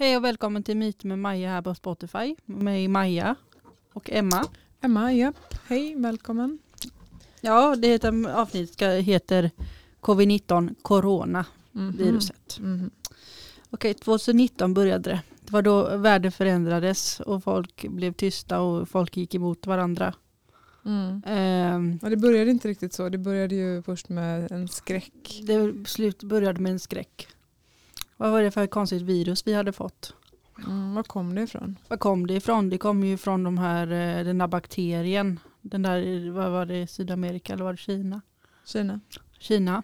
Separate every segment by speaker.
Speaker 1: Hej och välkommen till Myter med Maja här på Spotify. Med Maja och Emma.
Speaker 2: Emma, japp. Hej, välkommen.
Speaker 1: Ja, det heter, avsnittet ska, heter Covid-19 Corona
Speaker 2: Mhm.
Speaker 1: viruset.
Speaker 2: Mhm.
Speaker 1: Okej, 2019 började det. Det var då världen förändrades och folk blev tysta och folk gick emot varandra.
Speaker 2: Mm.
Speaker 1: Ehm,
Speaker 2: Ja, det började inte riktigt så. Det började ju först med en skräck.
Speaker 1: det slut började med en skräck. Vad var det för konstigt virus vi hade fått?
Speaker 2: Mm, var kom det ifrån?
Speaker 1: Var kom det ifrån? Det kom ju från de här, eh, den där bakterien. Den där, vad var det, Sydamerika eller var det Kina?
Speaker 2: Kina.
Speaker 1: Kina.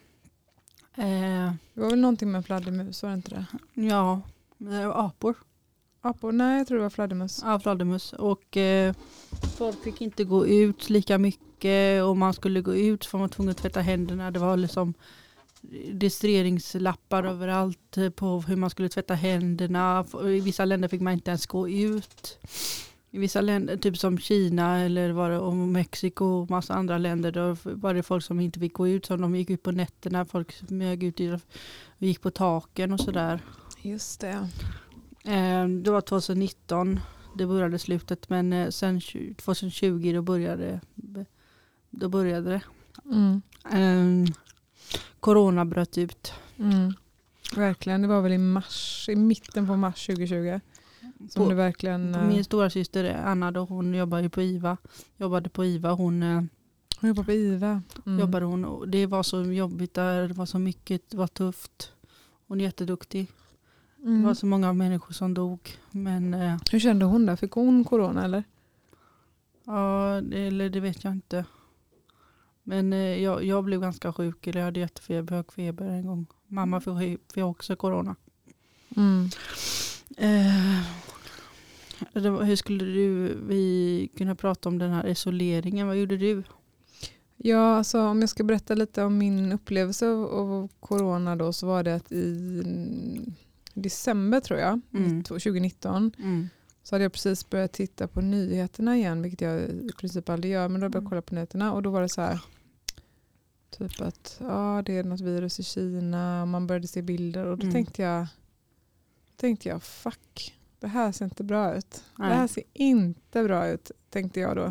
Speaker 1: Eh,
Speaker 2: Det var väl någonting med fladdermus, var det inte det?
Speaker 1: ja, eh, apor.
Speaker 2: Apor? Nej, jag tror det var fladdermus.
Speaker 1: Ja, fladdermus. Och eh, folk fick inte gå ut lika mycket och man skulle gå ut var man tvungen att tvätta händerna. Det var liksom registreringslappar överallt eh, på hur man skulle tvätta händerna. I vissa länder fick man inte ens gå ut. I vissa länder, typ som Kina eller var det, och Mexiko och massa andra länder, då var det folk som inte fick gå ut. Så de gick ut på nätterna, folk smög ut och gick på taken och sådär.
Speaker 2: Just det.
Speaker 1: Eh, Det var 2019 det började slutet men eh, sen tju- 2020 då började, då började det.
Speaker 2: Mm.
Speaker 1: Eh, Corona bröt ut.
Speaker 2: Mm. Verkligen, det var väl i mars, i mitten på mars 2020. Som
Speaker 1: På-
Speaker 2: det verkligen...
Speaker 1: Min stora syster Anna då, hon jobbar ju på IVA. Jobbade på IVA. Hon, eh,
Speaker 2: Hon jobbar på IVA. Mm.
Speaker 1: jobbade hon, och det var så jobbigt där. Det var så mycket. Det var tufft. Hon är jätteduktig. Det
Speaker 2: Mm.
Speaker 1: var så många människor som dog. Men eh,
Speaker 2: Hur kände hon då? Fick hon corona eller?
Speaker 1: Ja, det, eller det vet jag inte. Men eh, jag, jag blev ganska sjuk, eller jag hade jättefeber, hög feber en gång. Mamma fick, också corona.
Speaker 2: Mm.
Speaker 1: Eh, var, hur skulle du, vi kunna prata om den här isoleringen? Vad gjorde du?
Speaker 2: Ja, alltså om jag ska berätta lite om min upplevelse av, av corona då så var det att i mm, december tror jag,
Speaker 1: Mm.
Speaker 2: 2019,
Speaker 1: Mm.
Speaker 2: så hade jag precis börjat titta på nyheterna igen, vilket jag i princip aldrig gör, men då började jag
Speaker 1: Mm.
Speaker 2: kolla på nyheterna och då var det så här, typ att ja, det är något virus i Kina, och man började se bilder och då
Speaker 1: Mm.
Speaker 2: tänkte jag, tänkte jag fuck, det här ser inte bra ut.
Speaker 1: Nej.
Speaker 2: Det här ser inte bra ut, tänkte jag då.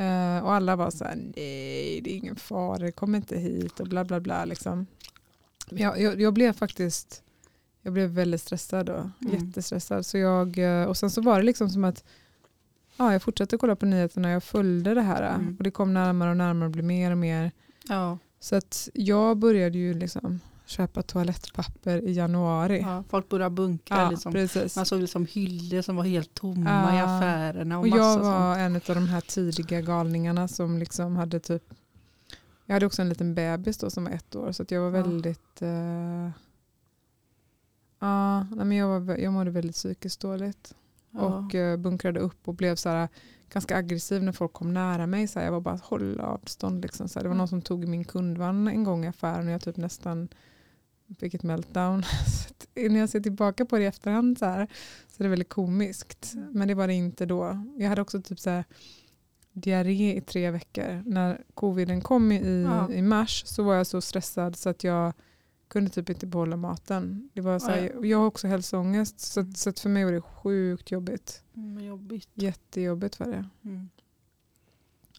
Speaker 2: Eh, och alla var så här, nej det är ingen fara, kommer inte hit och bla bla bla. Liksom. Men Jag, jag, jag blev faktiskt jag blev väldigt stressad då,
Speaker 1: Mm.
Speaker 2: jättestressad. Så jag, eh, och sen så var det liksom som att ja, jag fortsatte kolla på nyheterna, jag följde det här
Speaker 1: Mm.
Speaker 2: och det kom närmare och närmare och blev mer och mer.
Speaker 1: Ja.
Speaker 2: Så att jag började ju liksom köpa toalettpapper i januari.
Speaker 1: ja, folk började bunkra.
Speaker 2: Ja,
Speaker 1: liksom.
Speaker 2: precis.
Speaker 1: Man såg liksom hyllor som var helt tomma
Speaker 2: Ja.
Speaker 1: i affärerna. Och,
Speaker 2: Och jag
Speaker 1: sånt.
Speaker 2: var en av de här tidiga galningarna som liksom hade typ jag hade också en liten bebis då som var ett år så jag var väldigt eh, ja, men jag, var, jag mådde väldigt psykiskt dåligt. Och eh, bunkrade upp och blev så här, ganska aggressiv när folk kom nära mig. Så här, jag var bara håll avstånd. Liksom, så här. Det var
Speaker 1: Mm.
Speaker 2: någon som tog min kundvagn en gång i affären och jag typ nästan fick ett meltdown. Så att när jag ser tillbaka på det i efterhand så, här, så är det väldigt komiskt.
Speaker 1: Mm.
Speaker 2: Men det var det inte då. Jag hade också typ så här, diarré i tre veckor. När coviden kom i,
Speaker 1: Ja.
Speaker 2: i mars så var jag så stressad så att jag kunde typ inte behålla maten. Det var så här,
Speaker 1: Ja,
Speaker 2: Jag har också hälsoångest så, så att för mig var det sjukt jobbigt.
Speaker 1: Mm, jobbigt.
Speaker 2: Jättejobbigt var det.
Speaker 1: Mm.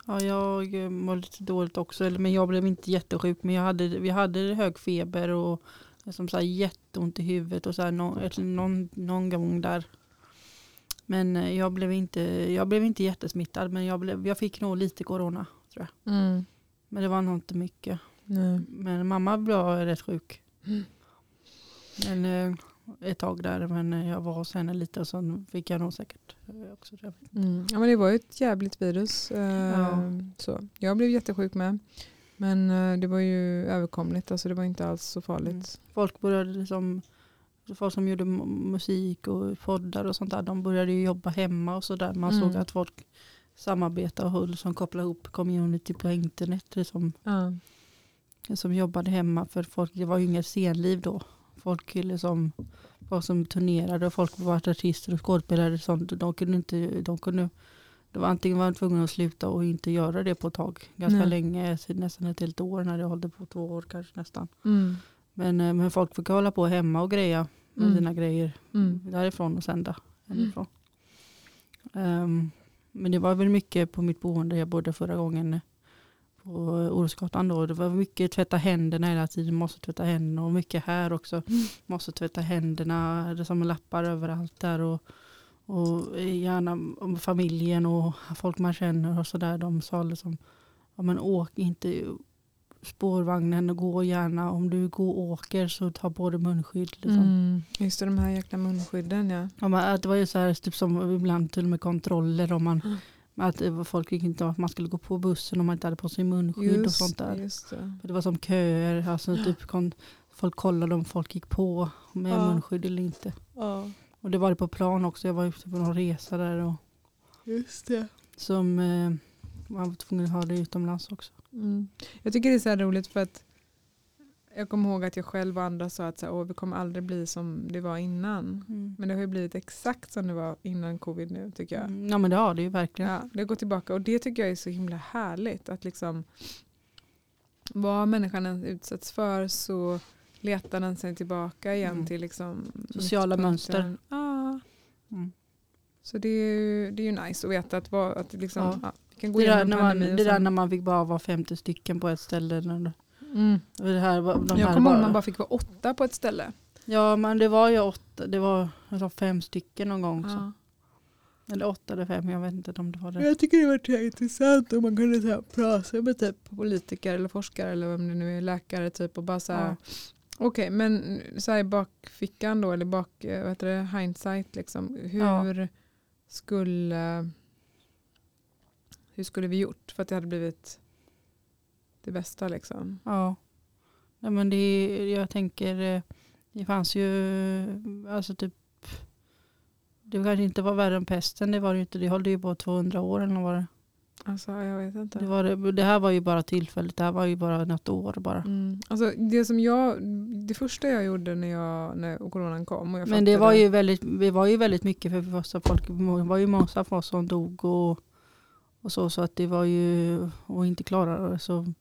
Speaker 1: Ja, jag eh, mår lite dåligt också. Men jag blev inte jättesjuk. Men jag hade, vi hade hög feber och som så här jätteont i huvudet. Och så här, någon, någon, någon gång där. Men eh, jag blev inte, jag blev inte jättesmittad. Men jag, blev, jag fick nog lite corona. tror jag.
Speaker 2: Mm.
Speaker 1: Men det var nog inte mycket.
Speaker 2: Nej.
Speaker 1: Men mamma blev rätt sjuk. Men, eh, ett tag där. Men jag var hos henne lite. Och så fick jag nog säkert eh, också det.
Speaker 2: Mm. Ja, men det var ju ett jävligt virus. Eh,
Speaker 1: Ja.
Speaker 2: så. Jag blev jättesjuk med. Men det var ju överkomligt. Alltså det var inte alls så farligt.
Speaker 1: Mm. folk började liksom folk som gjorde mu- musik och poddar och sånt där, de började ju jobba hemma och sådär. Man
Speaker 2: Mm.
Speaker 1: såg att folk samarbetade och höll som kopplade ihop community på internet. Liksom,
Speaker 2: Ja.
Speaker 1: Som jobbade hemma för folk, det var ju inget scenliv då. Folk liksom, folk som turnerade och folk var artister och skådespelare och sånt. De kunde inte, de kunde, det var antingen var de tvungna att sluta och inte göra det på ett tag. Ganska
Speaker 2: Nej.
Speaker 1: länge, nästan ett helt år när det hållde på två år kanske nästan.
Speaker 2: Mm.
Speaker 1: Men, eh, men folk fick hålla på hemma och greja. med
Speaker 2: Mm.
Speaker 1: dina grejer
Speaker 2: Mm.
Speaker 1: därifrån och sända hemifrån. Ehm, men det var väl mycket på mitt boende jag bodde förra gången på Orosgatan då. Det var mycket tvätta händerna hela tiden, måste tvätta händerna och mycket här också.
Speaker 2: Mm.
Speaker 1: Måste tvätta händerna, det är som lappar överallt där och, och gärna familjen och folk man känner och sådär. De sa liksom, ja men åk inte spårvagnen och gå gärna. Om du går och åker så ta på dig munskydd. Liksom.
Speaker 2: Mm. Just det, de här jäkla munskydden ja.
Speaker 1: Ja, men det var ju så här, typ som ibland till och med kontroller om man,
Speaker 2: Mm.
Speaker 1: Att folk gick inte att man skulle gå på bussen om man inte hade på sig munskydd och sånt där.
Speaker 2: just det.
Speaker 1: Det var som köer, alltså typ folk kollade om folk gick på med
Speaker 2: Ja.
Speaker 1: munskydd eller inte.
Speaker 2: Ja,
Speaker 1: Och det var det på plan också, jag var ute på någon resa där och
Speaker 2: just det.
Speaker 1: som eh, man var tvungen att ha det utomlands också.
Speaker 2: Mm. Jag tycker det är så här roligt för att jag kommer ihåg att jag själv och andra sa att så här, Åh, vi kommer aldrig bli som det var innan. Men det har ju blivit exakt som det var innan covid nu tycker jag.
Speaker 1: Mm, Ja men det har det ju verkligen.
Speaker 2: Ja, det går tillbaka och det tycker jag är så himla härligt att liksom vad människan än utsätts för så letar den sig tillbaka igen
Speaker 1: Mm.
Speaker 2: till liksom
Speaker 1: Sociala mönster.
Speaker 2: Ja,
Speaker 1: Mm.
Speaker 2: så det är, ju, det är ju nice att veta att, vad, att liksom,
Speaker 1: Ja.
Speaker 2: ja. vi kan gå
Speaker 1: Det, där, när man, det där när man fick bara vara 50 stycken på ett ställe.
Speaker 2: Mm.
Speaker 1: det här, de
Speaker 2: Jag kommer ihåg man bara fick vara åtta på ett ställe.
Speaker 1: Ja men det var ju åtta, det var alltså fem stycken någon gång.
Speaker 2: Ja.
Speaker 1: Eller åtta eller fem, jag vet inte om det var det.
Speaker 2: Jag tycker det var intressant om man kunde så här prata med typ politiker eller forskare eller vem det nu är, läkare typ och bara så här,
Speaker 1: Ja.
Speaker 2: okej men så här i bakfickan då eller bak, eh, vad heter det, hindsight liksom, hur skulle hur skulle vi gjort för att det hade blivit det bästa liksom.
Speaker 1: Ja. Nej, men det, jag tänker, eh, det fanns ju, alltså typ, det kanske inte var värre än pesten, det var det ju inte. Det höll ju på 200 år eller vad var det?
Speaker 2: Alltså jag vet inte.
Speaker 1: Det, var det, det här var ju bara tillfälligt, det här var ju bara något år bara.
Speaker 2: Mm. Alltså det som jag, det första jag gjorde när, jag, när coronan kom och jag
Speaker 1: Men det var ju väldigt, det var ju väldigt mycket för första folk, det var ju massa folk som dog och, och så, så att det var ju, och inte klarade det. Så,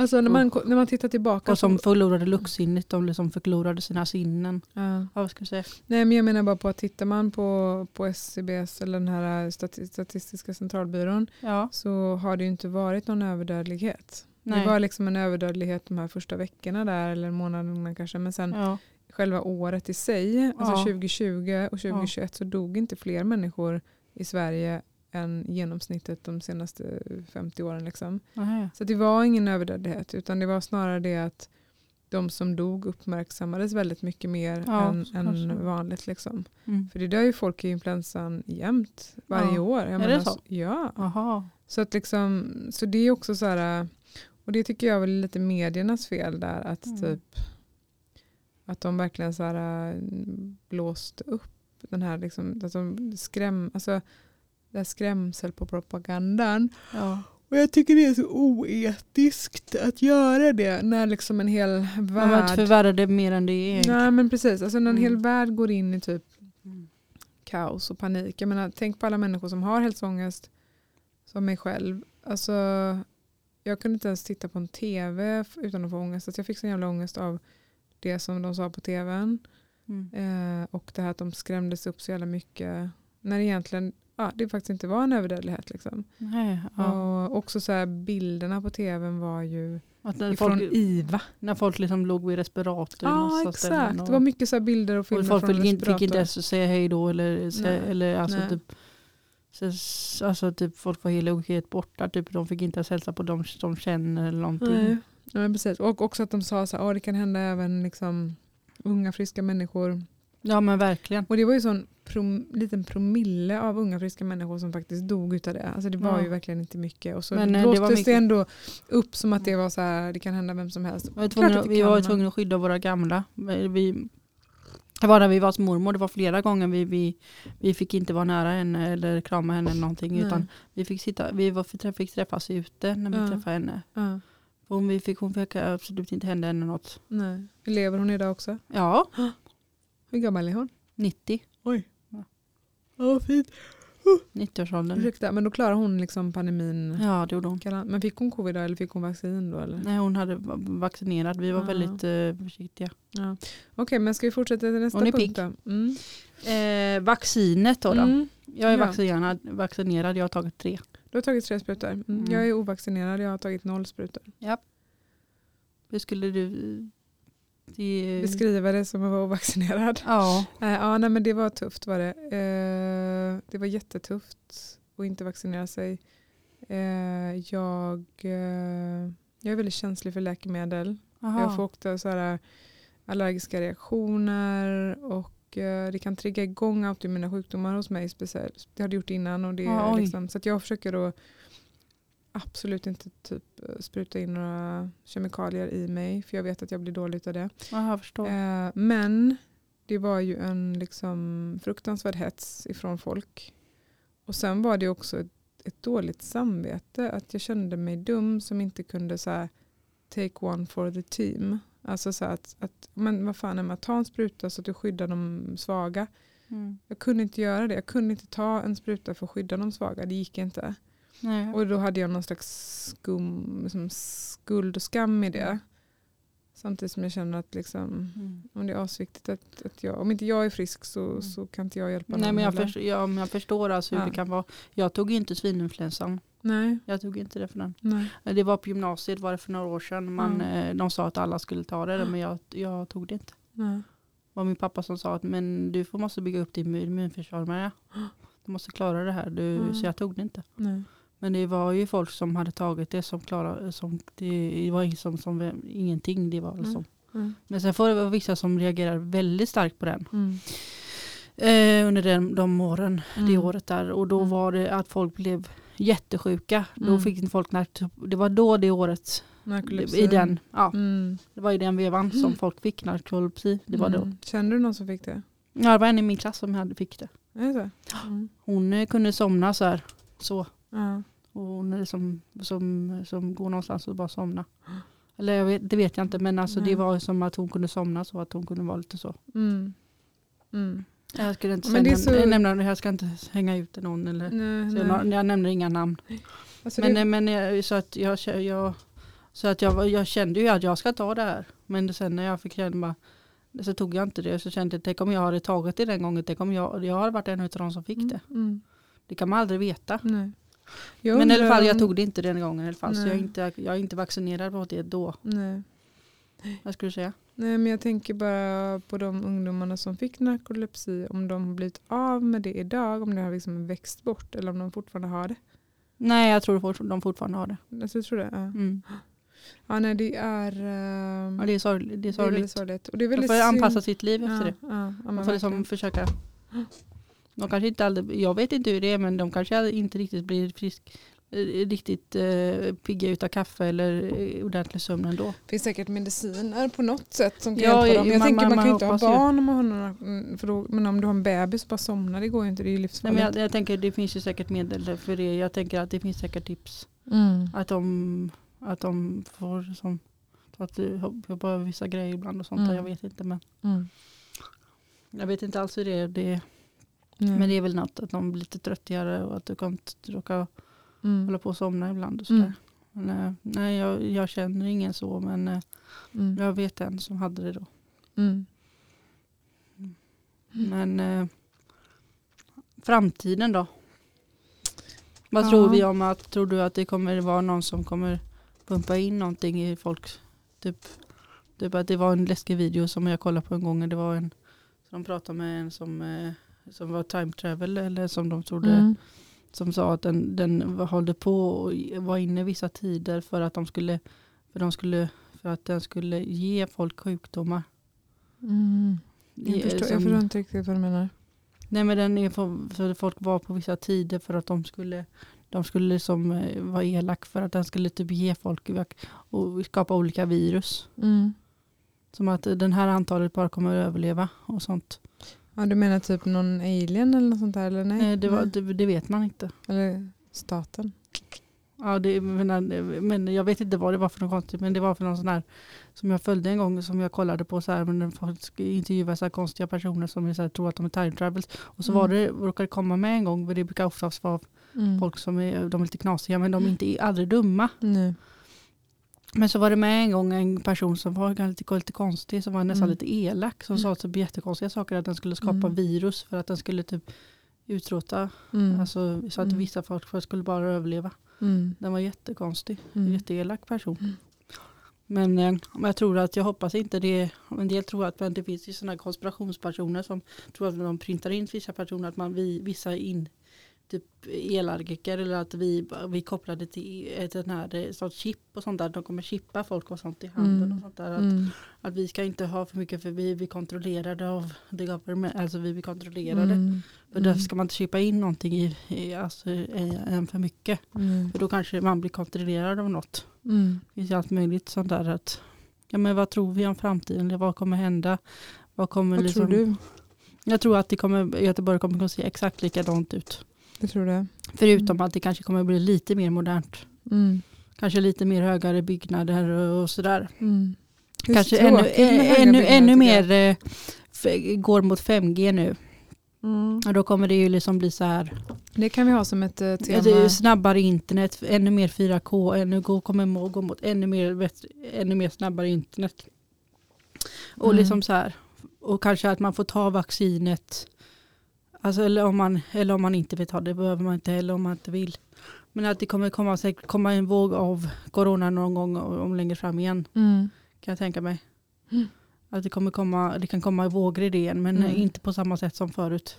Speaker 2: Alltså när man, när man tittar tillbaka
Speaker 1: och som förlorade luktsinnet, de liksom förlorade sina sinnen.
Speaker 2: Ja.
Speaker 1: Ja, vad ska jag säga?
Speaker 2: Nej men jag menar bara på att tittar man på, på SCBs eller den här stati- statistiska centralbyrån
Speaker 1: Ja,
Speaker 2: så har det ju inte varit någon överdödlighet.
Speaker 1: nej.
Speaker 2: Det var liksom en överdödlighet de här första veckorna där eller månaderna kanske men sen
Speaker 1: ja.
Speaker 2: själva året i sig, alltså
Speaker 1: Ja.
Speaker 2: 2020 och 2021 så dog inte fler människor i Sverige än genomsnittet de senaste 50 åren. Liksom. Så det var ingen överdödlighet utan det var snarare det att de som dog uppmärksammades väldigt mycket mer
Speaker 1: Ja,
Speaker 2: än, än vanligt. Liksom.
Speaker 1: Mm.
Speaker 2: För det dör ju folk i influensan jämt varje
Speaker 1: Ja.
Speaker 2: år. Jag
Speaker 1: Är det så?
Speaker 2: Ja.
Speaker 1: Jaha.
Speaker 2: Så, att liksom, så det är också så här, och det tycker jag är lite mediernas fel där att
Speaker 1: Mm.
Speaker 2: typ att de verkligen så här blåst upp den här liksom, att de skräm, alltså det här skrämsel på propagandan.
Speaker 1: Ja.
Speaker 2: Och jag tycker det är så oetiskt att göra det när liksom en hel
Speaker 1: Man
Speaker 2: värld
Speaker 1: förvärra det mer än det är.
Speaker 2: Nej men precis, alltså när en
Speaker 1: Mm.
Speaker 2: hel värld går in i typ
Speaker 1: Mm.
Speaker 2: kaos och panik. Jag menar, tänk på alla människor som har hälsoångest som mig själv. Alltså, jag kunde inte ens titta på en tv utan att få ångest. Alltså, jag fick sån jävla ångest av det som de sa på tvn.
Speaker 1: Mm.
Speaker 2: Eh, och det här att de skrämdes upp så jävla mycket. När egentligen ja, det faktiskt inte var en överdödlighet. Liksom.
Speaker 1: Nej, ja.
Speaker 2: Och också så här, bilderna på tvn var ju
Speaker 1: Att när
Speaker 2: ifrån
Speaker 1: folk,
Speaker 2: IVA.
Speaker 1: när folk liksom låg vid respirator. i
Speaker 2: Ja exakt,
Speaker 1: och-
Speaker 2: det var mycket så bilder och filmer
Speaker 1: Och folk
Speaker 2: från
Speaker 1: fick inte, fick inte
Speaker 2: respirator.
Speaker 1: ens säga hej då eller, säga, eller alltså
Speaker 2: nej.
Speaker 1: typ, så, alltså typ folk var helt, helt borta. Typ, de fick inte ens hälsa på dem de känner eller någonting.
Speaker 2: Nej. Ja, precis. Och också att de sa att oh, det kan hända även liksom, unga friska människor.
Speaker 1: Ja men verkligen.
Speaker 2: Och det var ju sån prom, liten promille av unga friska människor som faktiskt dog utav det. Alltså det var
Speaker 1: Ja.
Speaker 2: ju verkligen inte mycket. Och så
Speaker 1: Men, eh, det
Speaker 2: blåstes
Speaker 1: var
Speaker 2: det, ändå upp som att det var så här, det kan hända vem som helst.
Speaker 1: Vi var, tvungna,
Speaker 2: att det
Speaker 1: vi
Speaker 2: kan,
Speaker 1: var
Speaker 2: men-
Speaker 1: tvungna att skydda våra gamla. Vi, det var när vi var hos mormor, det var flera gånger vi, vi, vi fick inte vara nära henne eller krama henne eller någonting.
Speaker 2: Nej.
Speaker 1: Utan vi fick, sitta, vi var, fick träffas ute när vi
Speaker 2: Ja.
Speaker 1: träffade henne.
Speaker 2: Ja,
Speaker 1: Hon, vi fick, hon fick absolut inte hända henne något.
Speaker 2: nej. Lever hon idag också?
Speaker 1: Ja,
Speaker 2: Hur gammal är hon?
Speaker 1: 90.
Speaker 2: Oj.
Speaker 1: Ja.
Speaker 2: Ja, fint.
Speaker 1: 90-årsåldern.
Speaker 2: Ursäkta, men då klarade hon liksom pandemin.
Speaker 1: Ja, det gjorde hon.
Speaker 2: Men fick hon covid då, eller fick hon vaccin då? Eller?
Speaker 1: Nej, hon hade va- vaccinerad. Vi var
Speaker 2: Ja.
Speaker 1: väldigt eh, försiktiga.
Speaker 2: Ja. Okej, men ska vi fortsätta till nästa
Speaker 1: Hon är
Speaker 2: punkt
Speaker 1: pigg.
Speaker 2: Mm.
Speaker 1: Eh, vaccinet då. då.
Speaker 2: Mm.
Speaker 1: Jag är
Speaker 2: Ja.
Speaker 1: vaccinerad, vaccinerad, jag har tagit tre.
Speaker 2: Du har tagit tre sprutor. Mm.
Speaker 1: Mm.
Speaker 2: Jag är ovaccinerad, jag har tagit noll sprutor.
Speaker 1: Hur skulle du... Det,
Speaker 2: Beskriva det som att vara ovaccinerad.
Speaker 1: Ja,
Speaker 2: Eh, ja, nej, men det var tufft var det. Eh, det var jättetufft att inte vaccinera sig. Eh, jag, jag är väldigt känslig för läkemedel.
Speaker 1: aha.
Speaker 2: Jag får ofta så här allergiska reaktioner och det kan trigga igång autoimmuna sjukdomar hos mig speciellt. Det har det gjort innan. Och det
Speaker 1: Ah,
Speaker 2: liksom, så jag försöker då absolut inte typ eh, spruta in några kemikalier i mig för jag vet att jag blir dålig av det.
Speaker 1: Aha, förstår.
Speaker 2: Eh, men det var ju en liksom fruktansvärd hets ifrån folk. Och sen var det också ett, ett dåligt samvete att jag kände mig dum som inte kunde så här, take one for the team. Alltså så att, att men vad fan Emma, ta en spruta så att du skyddar de svaga.
Speaker 1: Mm.
Speaker 2: Jag kunde inte göra det. Jag kunde inte ta en spruta för att skydda de svaga. Det gick inte.
Speaker 1: Nej.
Speaker 2: Och då hade jag någon slags skum, liksom skuld och skam i det. Samtidigt som jag känner att liksom,
Speaker 1: Mm.
Speaker 2: om det är asviktigt att, att jag, om inte jag är frisk så, så kan inte jag hjälpa
Speaker 1: Nej
Speaker 2: någon
Speaker 1: men jag, förstår, ja, men jag förstår alltså hur
Speaker 2: Ja.
Speaker 1: det kan vara. Jag tog inte svininfluensan.
Speaker 2: Nej,
Speaker 1: Jag tog inte det för den.
Speaker 2: nej.
Speaker 1: Det var på gymnasiet var det för några år sedan. Man,
Speaker 2: Mm.
Speaker 1: eh, De sa att alla skulle ta det men jag, jag tog det inte.
Speaker 2: nej.
Speaker 1: Det var min pappa som sa att men du måste bygga upp din immunförsvar med. Du måste klara det här. Du,
Speaker 2: Mm.
Speaker 1: Så jag tog det inte.
Speaker 2: nej.
Speaker 1: Men det var ju folk som hade tagit det som klarade, som, det var som, som ingenting. Det var väl
Speaker 2: Mm. Mm.
Speaker 1: Men sen får det vara vissa som reagerar väldigt starkt på den.
Speaker 2: Mm.
Speaker 1: Eh, under den, de åren, det
Speaker 2: Mm.
Speaker 1: året där. Och då
Speaker 2: Mm.
Speaker 1: var det att folk blev jättesjuka. Då
Speaker 2: Mm.
Speaker 1: fick folk nark- Det var då det året. I den, ja, det var i den vevan som folk fick narkolepsi. Det var då.
Speaker 2: Kände du någon som fick det?
Speaker 1: Ja, det var en i min klass som hade, fick det.
Speaker 2: Det.
Speaker 1: Hon eh, kunde somna så här. Så.
Speaker 2: Ja.
Speaker 1: Och hon är som, som, som går någonstans och bara somna. Eller jag vet, det vet jag inte men alltså det var som att hon kunde somna så att hon kunde vara lite så.
Speaker 2: Mm. Mm.
Speaker 1: Jag skulle inte
Speaker 2: Men det så-
Speaker 1: nämna, jag ska inte hänga ut någon eller
Speaker 2: Nej,
Speaker 1: så
Speaker 2: nej.
Speaker 1: jag, jag nämner inga namn.
Speaker 2: Alltså
Speaker 1: Men,
Speaker 2: det,
Speaker 1: eh, men jag, så att, jag, jag, så att jag, jag kände ju att jag ska ta det här. Men sen när jag fick känna så tog jag inte det. Så kände jag, tänk om jag hade tagit det den gången. Tänk om jag, jag hade varit en av de som fick det.
Speaker 2: Mm.
Speaker 1: Det kan man aldrig veta.
Speaker 2: Nej. Jag
Speaker 1: Men i alla fall, jag tog det inte den gången i alla fall. Så jag är,
Speaker 2: Nej.
Speaker 1: inte, jag är inte vaccinerad mot det då.
Speaker 2: Nej.
Speaker 1: Vad skulle du säga?
Speaker 2: Nej, men jag tänker bara på de ungdomarna som fick narkolepsi. Om de har blivit av med det idag. Om det har liksom växt bort. Eller om de fortfarande har det.
Speaker 1: Nej, jag tror de fortfarande har det.
Speaker 2: Alltså, jag tror det. Ja.
Speaker 1: Mm.
Speaker 2: ja, nej det är, ehm,
Speaker 1: Ja, det är sorgligt. Det är
Speaker 2: det är
Speaker 1: sorgligt.
Speaker 2: sorgligt. Och det är
Speaker 1: De
Speaker 2: väldigt
Speaker 1: får anpassa sitt liv efter
Speaker 2: ja,
Speaker 1: det.
Speaker 2: Ja,
Speaker 1: De
Speaker 2: men
Speaker 1: får liksom försöka. De kanske inte aldrig, jag vet inte hur det är men de kanske inte riktigt blir frisk, eh, riktigt eh, pigga utav kaffe eller eh, ordentlig sömn ändå.
Speaker 2: Det finns säkert mediciner på något sätt som kan
Speaker 1: Ja,
Speaker 2: hjälpa dem. Jag
Speaker 1: man-
Speaker 2: tänker
Speaker 1: man-
Speaker 2: man, kan ju inte ha
Speaker 1: ju.
Speaker 2: barn om man har några, mm, för då, men om du har en bebis och bara somnar, det går ju inte, det är ju
Speaker 1: Nej,
Speaker 2: livsfarligt.
Speaker 1: men jag, jag tänker det finns ju säkert medel för det. Jag tänker att det finns säkert tips.
Speaker 2: mm.
Speaker 1: Att de, att de får som, att du hoppar över vissa grejer ibland och sånt.
Speaker 2: Mm.
Speaker 1: Jag vet inte men
Speaker 2: Mm.
Speaker 1: jag vet inte alls hur det är. Det,
Speaker 2: Nej.
Speaker 1: Men det är väl något att de blir lite tröttigare och att du kan råka
Speaker 2: mm.
Speaker 1: hålla på och somna ibland. Och
Speaker 2: Mm.
Speaker 1: sådär. Men, eh, nej, jag, jag känner ingen så men eh,
Speaker 2: Mm.
Speaker 1: jag vet en som hade det då.
Speaker 2: Mm.
Speaker 1: Men eh, framtiden då? Vad
Speaker 2: Ja.
Speaker 1: tror vi om att, tror du att det kommer vara någon som kommer pumpa in någonting i folks, typ, typ att det var en läskig video som jag kollade på en gång. och Det var en, de pratade med en som, eh, som var time travel eller som de trodde,
Speaker 2: Mm.
Speaker 1: som sa att den, den hållde på och var inne vissa tider för att de skulle, för de skulle, för att den skulle ge folk sjukdomar.
Speaker 2: Mm. Jag, förstår, jag
Speaker 1: som-
Speaker 2: förstår inte riktigt vad du menar.
Speaker 1: Nej men den är för, för folk var på vissa tider för att de skulle de skulle liksom vara elak för att den skulle typ ge folk och skapa olika virus.
Speaker 2: Mm.
Speaker 1: Som att den här antalet bara kommer att överleva och sånt.
Speaker 2: Ja, du menar typ någon alien eller något sånt där? Eller nej?
Speaker 1: Nej, det, var, det, det vet man inte.
Speaker 2: Eller staten?
Speaker 1: Ja, det, men, men jag vet inte vad det var för något konstigt. Men det var för någon sån här som jag följde en gång som jag kollade på så här. Men folk intervjuar så här konstiga personer som så här, tror att de är time travels. Och så
Speaker 2: Mm.
Speaker 1: var det, råkade komma med en gång. För det brukar oftast vara
Speaker 2: Mm.
Speaker 1: folk som är, de är lite knasiga. Men de är inte aldrig dumma.
Speaker 2: Nej.
Speaker 1: Men så var det med en gång en person som var lite, lite konstig. Som var nästan
Speaker 2: Mm.
Speaker 1: lite elak. Som sa typ jättekonstiga saker. Att den skulle skapa
Speaker 2: Mm.
Speaker 1: virus. För att den skulle typ utrota.
Speaker 2: Mm.
Speaker 1: Alltså, så att
Speaker 2: Mm.
Speaker 1: vissa folk skulle bara överleva.
Speaker 2: Mm.
Speaker 1: Den var jättekonstig. En
Speaker 2: Mm.
Speaker 1: jätteelak person.
Speaker 2: Mm.
Speaker 1: Men, eh, men jag tror att, jag hoppas inte det. En del tror att men det finns ju sådana konspirationspersoner som tror att de printar in vissa personer. Att man, vi, vissa in typ elallergiker eller att vi, vi kopplade till ett den här sorts chip och sånt där. De kommer chippa folk och sånt i handen
Speaker 2: Mm.
Speaker 1: och sånt där. Att,
Speaker 2: Mm.
Speaker 1: att vi ska inte ha för mycket för vi blir kontrollerade av the government. Alltså vi blir kontrollerade.
Speaker 2: Mm.
Speaker 1: För därför ska man inte chippa in någonting i, i, alltså, i, en för mycket.
Speaker 2: Mm.
Speaker 1: För då kanske man blir kontrollerad av något.
Speaker 2: Mm.
Speaker 1: Det finns ju allt möjligt sånt där. Att, ja, men vad tror vi om framtiden? Eller vad kommer hända? Vad, kommer
Speaker 2: Vad
Speaker 1: liksom,
Speaker 2: tror du?
Speaker 1: Jag tror att det kommer, Göteborg kommer att se exakt likadant ut.
Speaker 2: Det tror det.
Speaker 1: Förutom
Speaker 2: Mm.
Speaker 1: att det kanske kommer bli lite mer modernt.
Speaker 2: Mm.
Speaker 1: Kanske lite mer högare byggnader och sådär.
Speaker 2: Mm.
Speaker 1: Kanske ännu, ännu, ännu mer eh, går mot 5G nu.
Speaker 2: Mm.
Speaker 1: Och då kommer det ju liksom bli så här.
Speaker 2: Det kan vi ha som ett eh, tema.
Speaker 1: Snabbare internet, ännu mer 4K, ännu kommer gå mot ännu mer, bättre, ännu mer snabbare internet. Och
Speaker 2: Mm.
Speaker 1: liksom så här. Och kanske att man får ta vaccinet. Alltså, eller, om man, eller om man inte vill ta det, behöver man inte heller om man inte vill. Men att det kommer komma, komma en våg av corona någon gång om längre fram igen.
Speaker 2: Mm.
Speaker 1: Kan jag tänka mig.
Speaker 2: Mm.
Speaker 1: Att det, kommer komma, det kan komma i vågor i det igen, men
Speaker 2: Mm.
Speaker 1: inte på samma sätt som förut.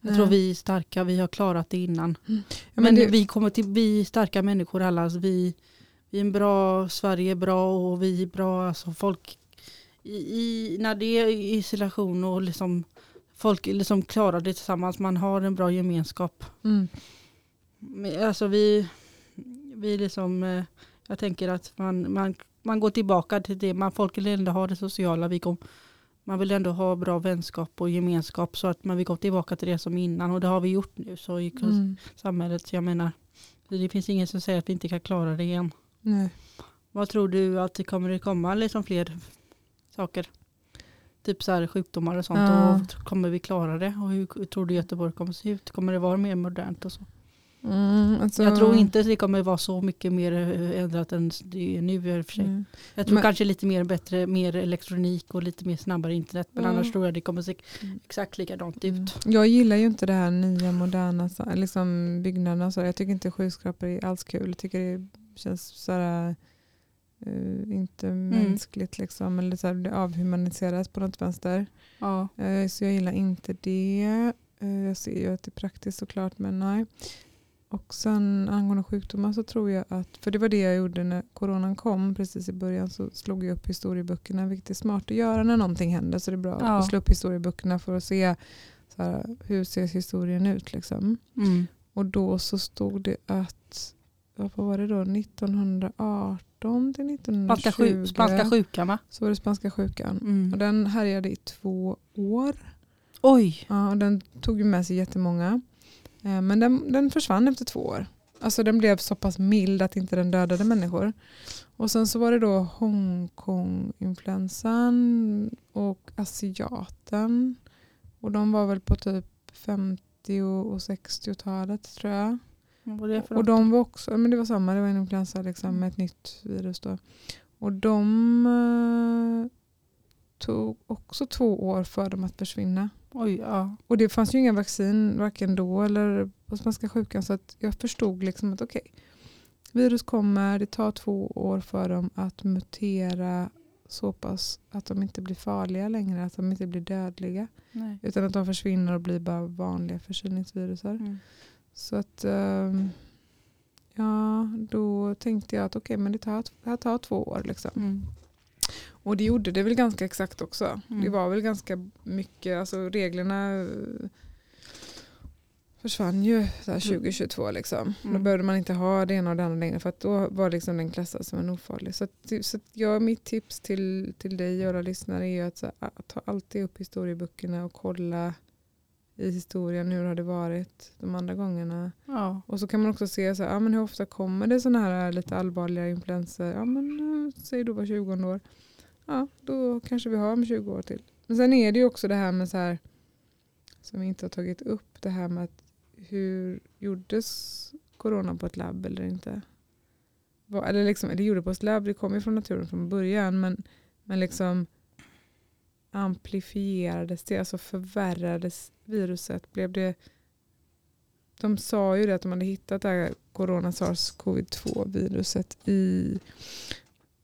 Speaker 1: Jag tror vi är starka, vi har klarat det innan.
Speaker 2: Ja,
Speaker 1: men
Speaker 2: men det,
Speaker 1: vi kommer till, vi är starka människor alla. Alltså vi, vi är en bra, Sverige är bra och vi är bra. Alltså folk, i, i, när det är isolation och liksom, folk liksom klarar det tillsammans. Man har en bra gemenskap.
Speaker 2: mm.
Speaker 1: Men Alltså vi, vi liksom, eh, jag tänker att man, man, man går tillbaka till det. Man, folk vill ändå ha det sociala. Vi kom, man vill ändå ha bra vänskap och gemenskap så att man vill gå tillbaka till det som innan och det har vi gjort nu. Så i
Speaker 2: Mm.
Speaker 1: samhället. Så jag menar, det finns ingen som säger att vi inte kan klara det igen.
Speaker 2: Nej.
Speaker 1: Vad tror du att det kommer att komma liksom fler saker? Typ så här sjukdomar och sånt.
Speaker 2: Ja.
Speaker 1: Och kommer vi klara det? Och hur tror du Göteborg kommer se ut? Kommer det vara mer modernt och så?
Speaker 2: Mm, alltså,
Speaker 1: Jag tror inte att det kommer vara så mycket mer eh, ändrat än det är nu i och för sig.
Speaker 2: Mm.
Speaker 1: Jag tror
Speaker 2: Men-
Speaker 1: kanske lite mer bättre, mer elektronik och lite mer snabbare internet. Men
Speaker 2: Ja.
Speaker 1: annars tror jag det kommer se
Speaker 2: Mm.
Speaker 1: exakt likadant
Speaker 2: Mm.
Speaker 1: ut.
Speaker 2: Jag gillar ju inte det här nya moderna liksom byggnaderna. Så jag tycker inte skyskrapor är alls kul. Jag tycker det känns så eh, inte
Speaker 1: Mm.
Speaker 2: mänskligt liksom. Eller så här, det avhumaniseras på något vänster.
Speaker 1: Ja.
Speaker 2: Eh, så jag gillar inte det. Eh, jag ser ju att det är praktiskt såklart men nej. Och sen angående sjukdomar så tror jag att, för det var det jag gjorde när coronan kom precis i början så slog jag upp historieböckerna vilket är smart att göra när någonting händer så det är bra
Speaker 1: Ja.
Speaker 2: att slå upp historieböckerna för att se så här, hur ser historien ut liksom.
Speaker 1: Mm.
Speaker 2: Och då så stod det att, vad var det då, 1918 till 1920
Speaker 1: Spanska, sju, spanska sjukan va?
Speaker 2: så var det spanska sjukan. Och
Speaker 1: Mm.
Speaker 2: den härjade i två år.
Speaker 1: Oj!
Speaker 2: Ja, och den tog med sig jättemånga. Eh, Men den, den försvann efter två år. Alltså den blev så pass mild att inte den dödade människor. Och sen så var det då Hongkong-influensan och asiaten. Och de var väl på typ 50 och 60-talet tror jag. Och de var också, men det var samma, det var en influensa liksom, med ett nytt virus då. Och de eh, tog också två år för dem att försvinna.
Speaker 1: Oj, ja.
Speaker 2: Och det fanns ju inga vaccin varken då eller på spanska sjukan så att jag förstod liksom att okej, virus kommer, det tar två år för dem att mutera så pass att de inte blir farliga längre, att de inte blir dödliga.
Speaker 1: Nej.
Speaker 2: Utan att de försvinner och blir bara vanliga förkylningsvirusar.
Speaker 1: Mm.
Speaker 2: Så att ehm, ja, då tänkte jag att okej, men det tar, det här tar två år. Liksom.
Speaker 1: Mm.
Speaker 2: Och det gjorde det väl ganska exakt också.
Speaker 1: Mm.
Speaker 2: Det var väl ganska mycket, alltså reglerna eh, försvann ju där 2022 liksom. Då
Speaker 1: Mm.
Speaker 2: behövde man inte ha det ena och det andra längre för att då var liksom den klassad som en ofarlig. Så, att, så att jag, mitt tips till, till dig och alla lyssnare är att så, här, ta alltid upp historieböckerna och kolla i historien. Hur har det varit de andra gångerna?
Speaker 1: Ja.
Speaker 2: Och så kan man också se så här, ja, men hur ofta kommer det sådana här lite allvarliga influenser. Ja, men, eh, säg då var 20 år. Ja, då kanske vi har om 20 år till. Men sen är det ju också det här med så här som vi inte har tagit upp. Det här med att hur gjordes corona på ett labb eller inte? Eller liksom, det gjorde på ett labb, det kom ju från naturen från början. Men, men liksom amplifierades det, alltså förvärrades viruset? Blev det de sa ju det att de hade hittat det här corona sars-cov-2 viruset i,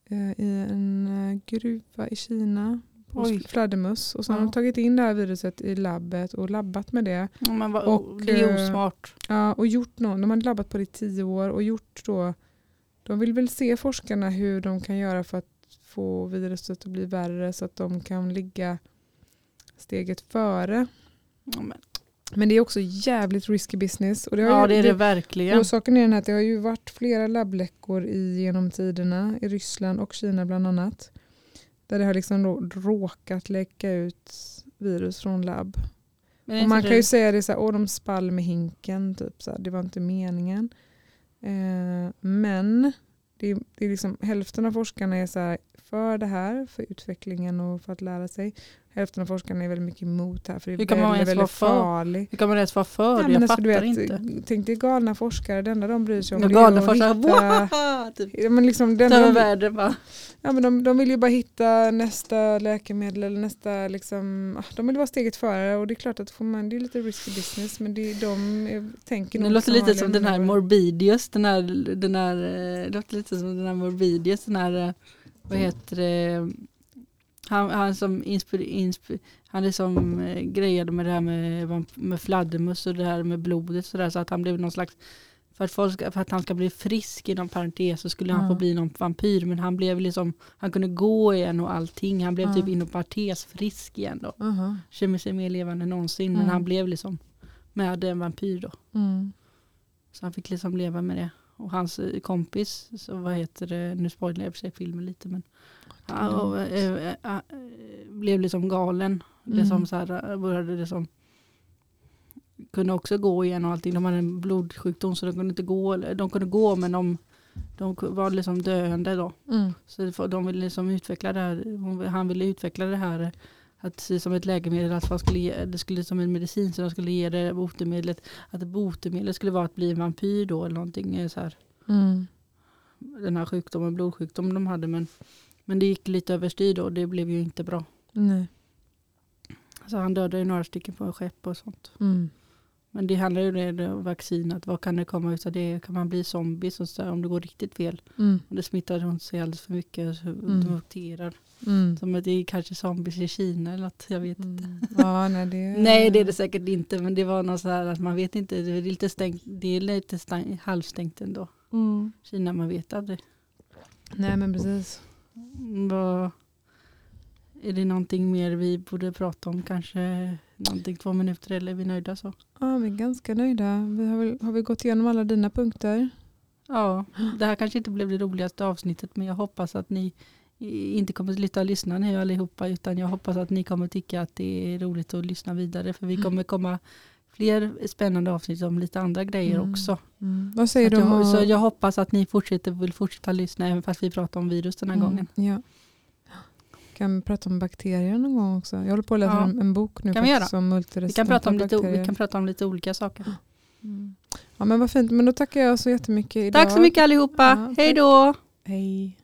Speaker 2: eh, i en eh, gruva i Kina hos
Speaker 1: Oj.
Speaker 2: fladdermöss. Och så har
Speaker 1: Ja.
Speaker 2: de tagit in det här viruset i labbet och labbat med det.
Speaker 1: Ja, vad,
Speaker 2: Och,
Speaker 1: det är
Speaker 2: eh,
Speaker 1: osmart.
Speaker 2: Ja, och gjort någon, de hade labbat på det i tio år och gjort då, de vill väl se forskarna hur de kan göra för att få viruset att bli värre så att de kan ligga steget före.
Speaker 1: Ja, men,
Speaker 2: Men det är också jävligt risky business. Och det har
Speaker 1: ja
Speaker 2: ju,
Speaker 1: det är det verkligen.
Speaker 2: Och saken är den att det har ju varit flera labbläckor i, genom tiderna i Ryssland och Kina bland annat. Där det har liksom då råkat läcka ut virus från labb. Och man
Speaker 1: det-
Speaker 2: kan ju säga det så här, åh de spall med hinken, typ så här, det var inte meningen. Eh, men det är, det är liksom, hälften av forskarna är så här, för det här, för utvecklingen och för att lära sig. Hälften av forskarna är väldigt mycket emot det här, för det
Speaker 1: Hur
Speaker 2: är
Speaker 1: kan man
Speaker 2: väldigt, väldigt farligt.
Speaker 1: Hur kan man ens vara för det?
Speaker 2: men
Speaker 1: Jag
Speaker 2: alltså,
Speaker 1: fattar
Speaker 2: vet,
Speaker 1: inte.
Speaker 2: Tänk dig galna forskare, det enda de bryr sig om det är
Speaker 1: galna
Speaker 2: att
Speaker 1: forskare,
Speaker 2: hitta-
Speaker 1: typ.
Speaker 2: Ja, men liksom, det de,
Speaker 1: världen bara.
Speaker 2: ja, men de, de vill ju bara hitta nästa läkemedel eller nästa, liksom, ah, de vill vara steget före och det är klart att får man, det är lite risky business men det, de är, tänker
Speaker 1: Det
Speaker 2: nog
Speaker 1: låter lite som den här. Morbidius, den här, den här, eh, det låter lite som den här Morbidius, den här, eh, vad heter det, han, han som inspir, inspir, han är som eh, grejade med det här med, med fladdermöss och det här med blodet så, där, så att han blev någon slags för att, folk för att han ska bli frisk inom parentes så skulle han
Speaker 2: Ja.
Speaker 1: få bli någon vampyr men han blev liksom, han kunde gå igen och allting. Han blev
Speaker 2: Ja.
Speaker 1: typ inom parentes frisk igen då.
Speaker 2: Aha.
Speaker 1: Känner sig mer levande än någonsin men
Speaker 2: Mm.
Speaker 1: han blev liksom med en vampyr då.
Speaker 2: Mm.
Speaker 1: Så han fick liksom leva med det. Och hans eh, kompis, så vad heter det, nu spoilar jag för sig filmen lite men han och, eh, eh, eh, blev liksom galen.
Speaker 2: Mm.
Speaker 1: Liksom så här, började liksom kunde också gå igen och allting. De hade en blodsjukdom så de kunde inte gå. De kunde gå men de, de var liksom döende då.
Speaker 2: Mm.
Speaker 1: Så det de ville liksom utveckla det här. Han ville utveckla det här att se som ett läkemedel, att man skulle ge, det skulle som en medicin så de skulle ge det botemedlet. Att botemedlet skulle vara att bli en vampyr då eller någonting. eh, Så här,
Speaker 2: Mm.
Speaker 1: den här sjukdomen, blodsjukdomen de hade. Men, men det gick lite överstyr då och det blev ju inte bra.
Speaker 2: Nej.
Speaker 1: Så han dödade ju några stycken på skepp och sånt.
Speaker 2: Mm.
Speaker 1: Men det handlar ju om vaccinet. Vad kan det komma ut av det? Kan man bli zombie så här, om det går riktigt fel?
Speaker 2: Mm.
Speaker 1: Om det smittar runt sig alldeles för mycket
Speaker 2: Mm.
Speaker 1: muterar.
Speaker 2: Mm.
Speaker 1: Som att det är kanske zombies i Kina eller något. Jag vet inte.
Speaker 2: Mm. Ja, nej, det,
Speaker 1: Nej det är det säkert inte. Men det var något så här att man vet inte. Det är lite, stängt, det är lite stäng, halvstängt ändå.
Speaker 2: Mm.
Speaker 1: Kina man vet aldrig.
Speaker 2: Nej men precis.
Speaker 1: Vad, är det någonting mer vi borde prata om? Kanske någonting två minuter eller är vi nöjda så?
Speaker 2: Ja, vi är ganska nöjda. Vi har, väl, har vi gått igenom alla dina punkter?
Speaker 1: Ja, det här kanske inte blev det roligaste avsnittet men jag hoppas att ni inte kommer att sluta att lyssna nu allihopa utan jag hoppas att ni kommer tycka att det är roligt att lyssna vidare för vi kommer komma fler spännande avsnitt om lite andra grejer
Speaker 2: Mm.
Speaker 1: också.
Speaker 2: Mm. Vad
Speaker 1: Så,
Speaker 2: säger
Speaker 1: att
Speaker 2: du
Speaker 1: jag, så jag hoppas att ni fortsätter, vill fortsätta lyssna även fast vi pratar om virus den här
Speaker 2: Mm,
Speaker 1: gången.
Speaker 2: Ja. Kan vi prata om bakterier någon gång också? Jag håller på att läsa
Speaker 1: Ja.
Speaker 2: en, bok nu
Speaker 1: Kan vi
Speaker 2: faktiskt om
Speaker 1: Vi
Speaker 2: multiresistenta
Speaker 1: kan, prata om lite,
Speaker 2: bakterier.
Speaker 1: vi kan prata om lite olika saker.
Speaker 2: Mm. Ja men vad fint, men då tackar jag så jättemycket idag.
Speaker 1: Tack så mycket allihopa.
Speaker 2: Ja,
Speaker 1: Hej då!
Speaker 2: Hej.